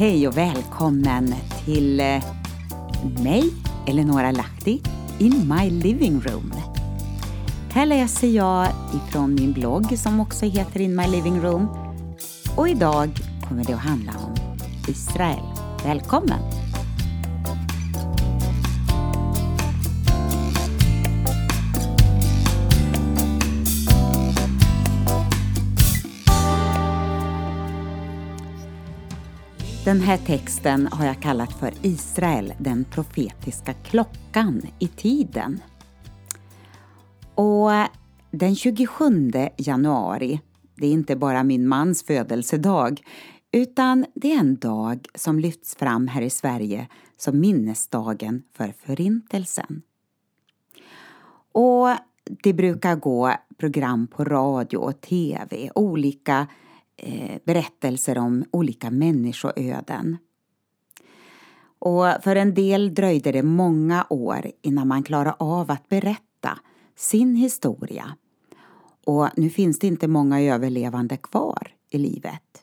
Hej och välkommen till eh, mig, Eleonora Lahti, in my living room. Här läser jag ifrån min blogg som också heter In my living room och idag kommer det att handla om Israel. Välkommen! Den här texten har jag kallat för Israel, den profetiska klockan i tiden. Och den 27 januari, det är inte bara min mans födelsedag, utan det är en dag som lyfts fram här i Sverige som minnesdagen för Förintelsen. Och det brukar gå program på radio och tv, olika Eh, berättelser om olika människoöden. Och för en del dröjde det många år innan man klarade av att berätta sin historia. Och nu finns det inte många överlevande kvar i livet.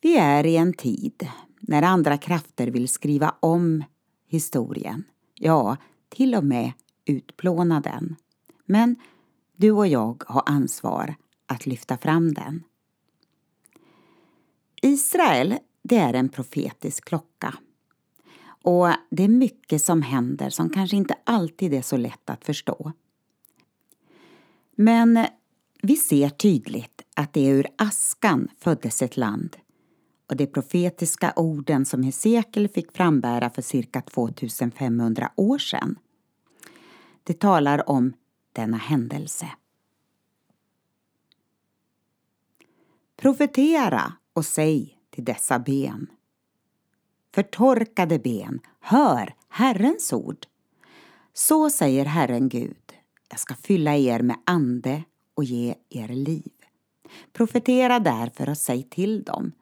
Vi är i en tid när andra krafter vill skriva om historien, ja, till och med utplåna den. Men du och jag har ansvar att lyfta fram den. Israel, det är en profetisk klocka. Och det är mycket som händer som kanske inte alltid är så lätt att förstå. Men vi ser tydligt att det är ur askan föddes ett land och de profetiska orden som Hesekiel fick frambära för cirka 2500 år sedan. Det talar om denna händelse. Profetera och säg till dessa ben. Förtorkade ben, hör Herrens ord. Så säger Herren Gud, jag ska fylla er med ande och ge er liv. Profetera därför och säg till dem.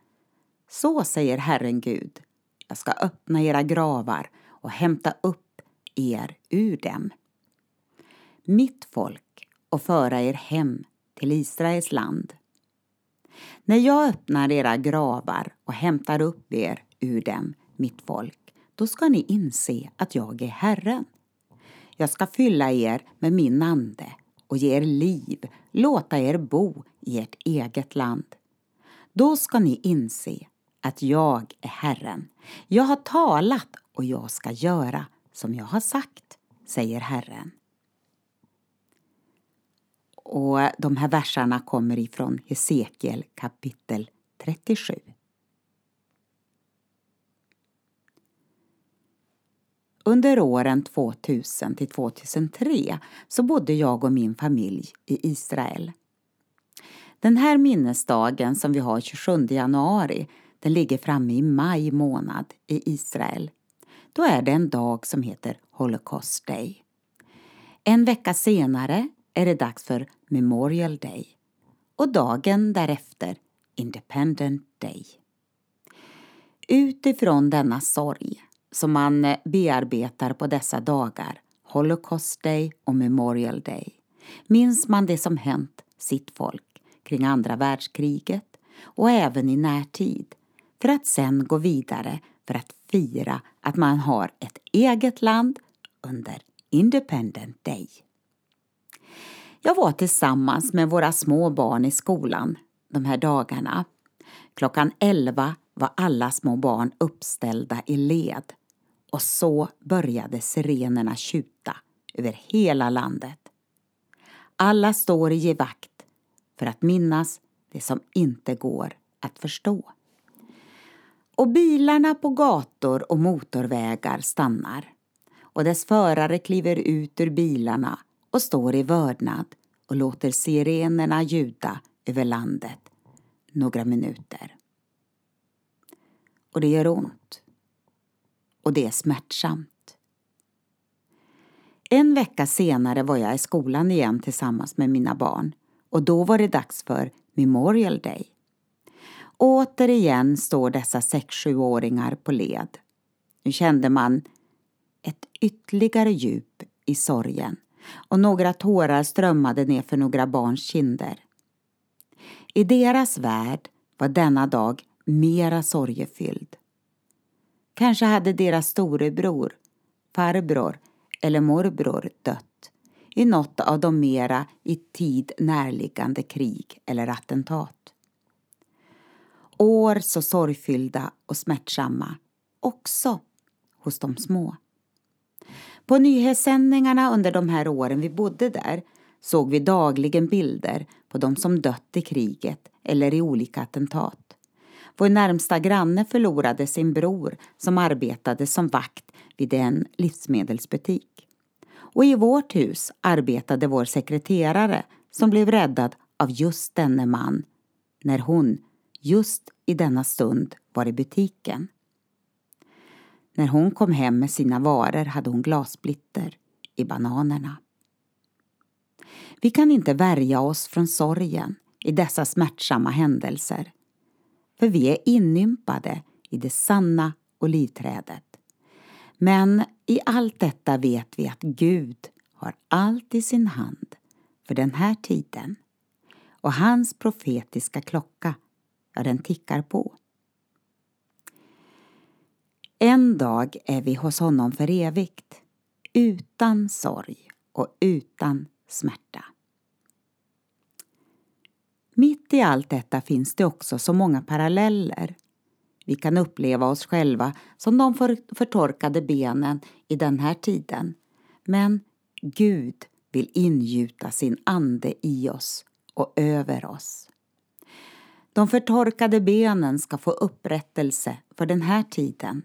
Så säger Herren Gud, jag ska öppna era gravar och hämta upp er ur dem. Mitt folk och föra er hem till Israels land. När jag öppnar era gravar och hämtar upp er ur dem, mitt folk, då ska ni inse att jag är Herren. Jag ska fylla er med min ande och ge er liv, låta er bo i ert eget land. Då ska ni inse att jag är Herren. Jag har talat och jag ska göra som jag har sagt, säger Herren. Och de här verserna kommer ifrån Hesekiel kapitel 37. Under åren 2000 till 2003 så bodde jag och min familj i Israel. Den här minnesdagen som vi har 27 januari, den ligger framme i maj månad i Israel. Då är det en dag som heter Holocaust Day. En vecka senare är det dags för Memorial Day och dagen därefter Independent Day. Utifrån denna sorg som man eh, bearbetar på dessa dagar, Holocaust Day och Memorial Day, minns man det som hänt sitt folk kring andra världskriget och även i närtid för att sen gå vidare för att fira att man har ett eget land under Independent Day. Jag var tillsammans med våra små barn i skolan de här dagarna. Klockan elva var alla små barn uppställda i led och så började sirenerna tjuta över hela landet. Alla står i givakt för att minnas det som inte går att förstå. Och bilarna på gator och motorvägar stannar och dess förare kliver ut ur bilarna och står i vördnad och låter sirenerna ljuda över landet några minuter. Och det gör ont. Och det är smärtsamt. En vecka senare var jag i skolan igen tillsammans med mina barn och då var det dags för Memorial Day. Återigen står dessa sex sjuåringar på led. Nu kände man ett ytterligare djup i sorgen och några tårar strömmade ner för några barns kinder. I deras värld var denna dag mera sorgefylld. Kanske hade deras storebror, farbror eller morbror dött i något av de mera i tid närliggande krig eller attentat. År så sorgfyllda och smärtsamma, också hos de små. På nyhetssändningarna under de här åren vi bodde där såg vi dagligen bilder på de som dött i kriget eller i olika attentat. Vår närmsta granne förlorade sin bror som arbetade som vakt vid en livsmedelsbutik. Och i vårt hus arbetade vår sekreterare som blev räddad av just denne man när hon just i denna stund var i butiken. När hon kom hem med sina varor hade hon glassplitter i bananerna. Vi kan inte värja oss från sorgen i dessa smärtsamma händelser. För vi är inympade i det sanna olivträdet. Men i allt detta vet vi att Gud har allt i sin hand för den här tiden och hans profetiska klocka, ja den tickar på. En dag är vi hos honom för evigt, utan sorg och utan smärta. Mitt i allt detta finns det också så många paralleller. Vi kan uppleva oss själva som de förtorkade benen i den här tiden. Men Gud vill ingjuta sin ande i oss och över oss. De förtorkade benen ska få upprättelse för den här tiden.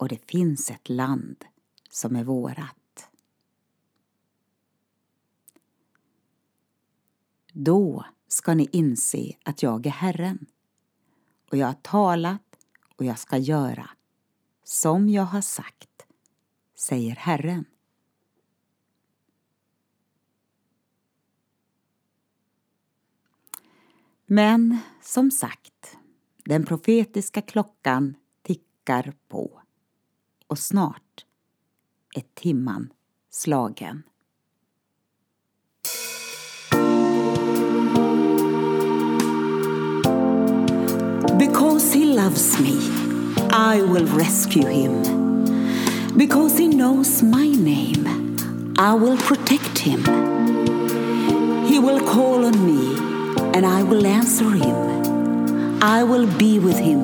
Och det finns ett land som är vårat. Då ska ni inse att jag är Herren och jag har talat och jag ska göra som jag har sagt, säger Herren. Men som sagt, den profetiska klockan tickar på och snart är timman slagen. Because he loves me, I will rescue him. Because he knows my name, I will protect him. He will call on me, and I will answer him. I will be with him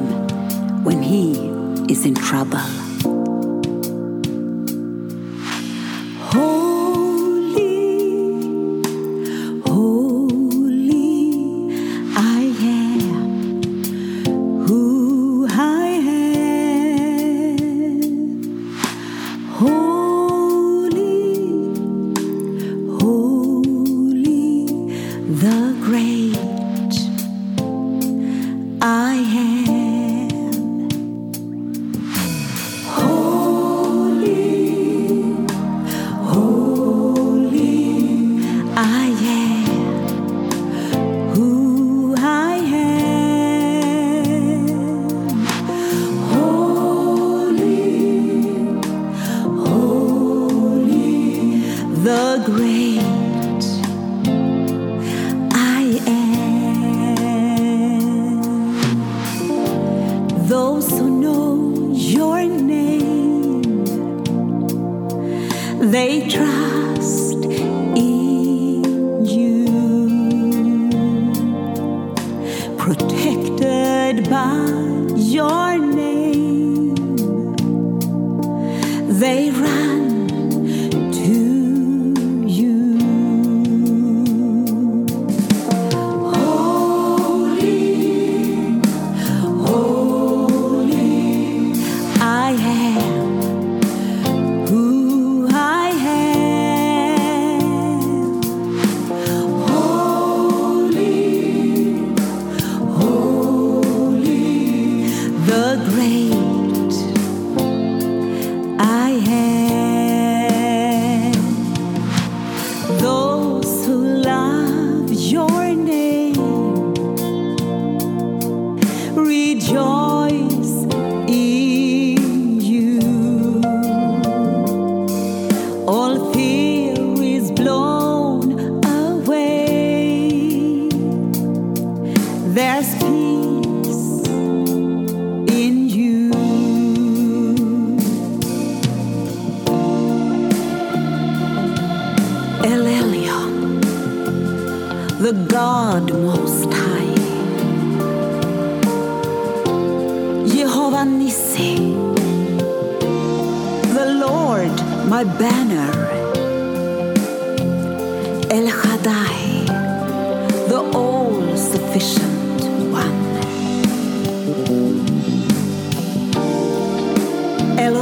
when he is in trouble. try. The God Most High. Jehovah Nissi, the Lord my banner. El Shaddai, the all-sufficient one. El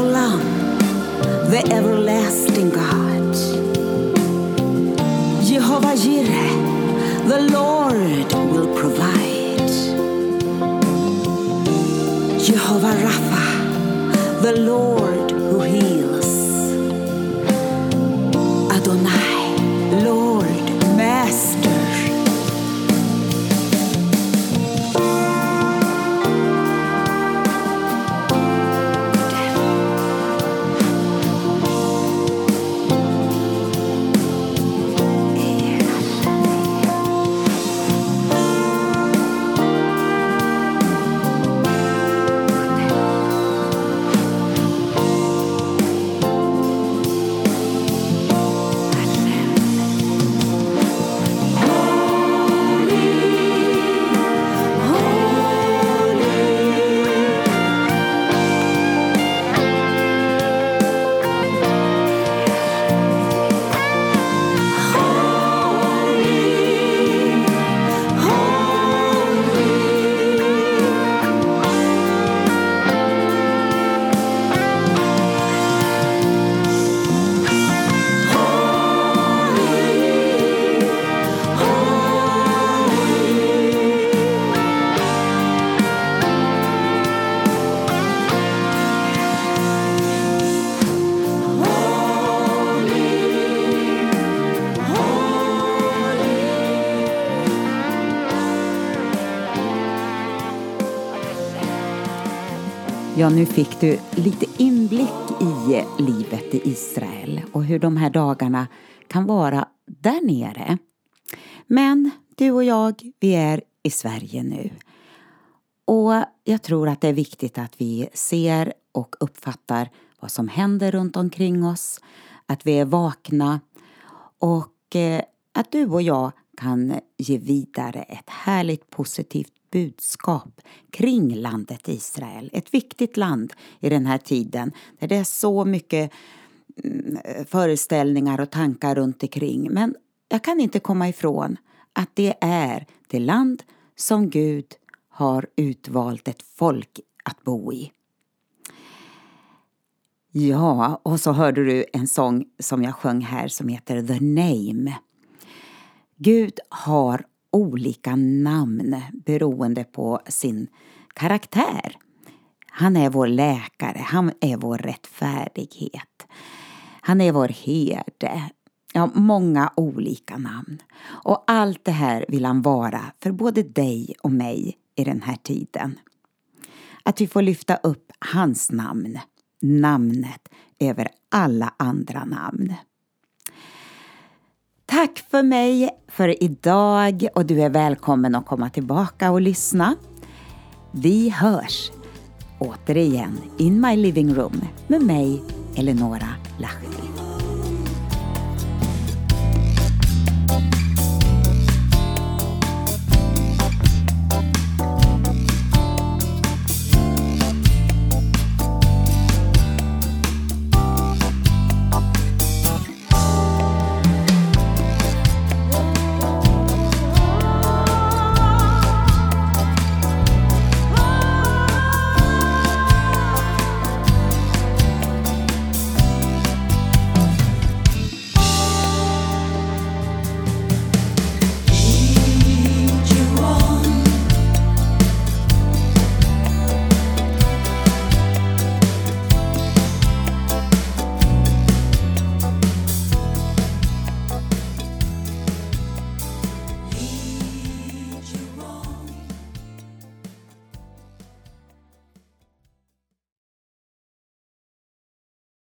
the everlasting God. The Lord will provide. Jehovah Rapha, the Lord who heals. Ja, nu fick du lite inblick i livet i Israel och hur de här dagarna kan vara där nere. Men du och jag, vi är i Sverige nu. Och jag tror att det är viktigt att vi ser och uppfattar vad som händer runt omkring oss, att vi är vakna och eh, att du och jag kan ge vidare ett härligt positivt budskap kring landet Israel. Ett viktigt land i den här tiden där det är så mycket mm, föreställningar och tankar runt omkring. Men jag kan inte komma ifrån att det är det land som Gud har utvalt ett folk att bo i. Ja, och så hörde du en sång som jag sjöng här som heter The Name. Gud har olika namn beroende på sin karaktär. Han är vår läkare, han är vår rättfärdighet. Han är vår herde. Ja, många olika namn. Och allt det här vill han vara för både dig och mig i den här tiden. Att vi får lyfta upp hans namn, namnet över alla andra namn. Tack för mig för idag och du är välkommen att komma tillbaka och lyssna. Vi hörs återigen in my living room med mig, Eleonora Lahti.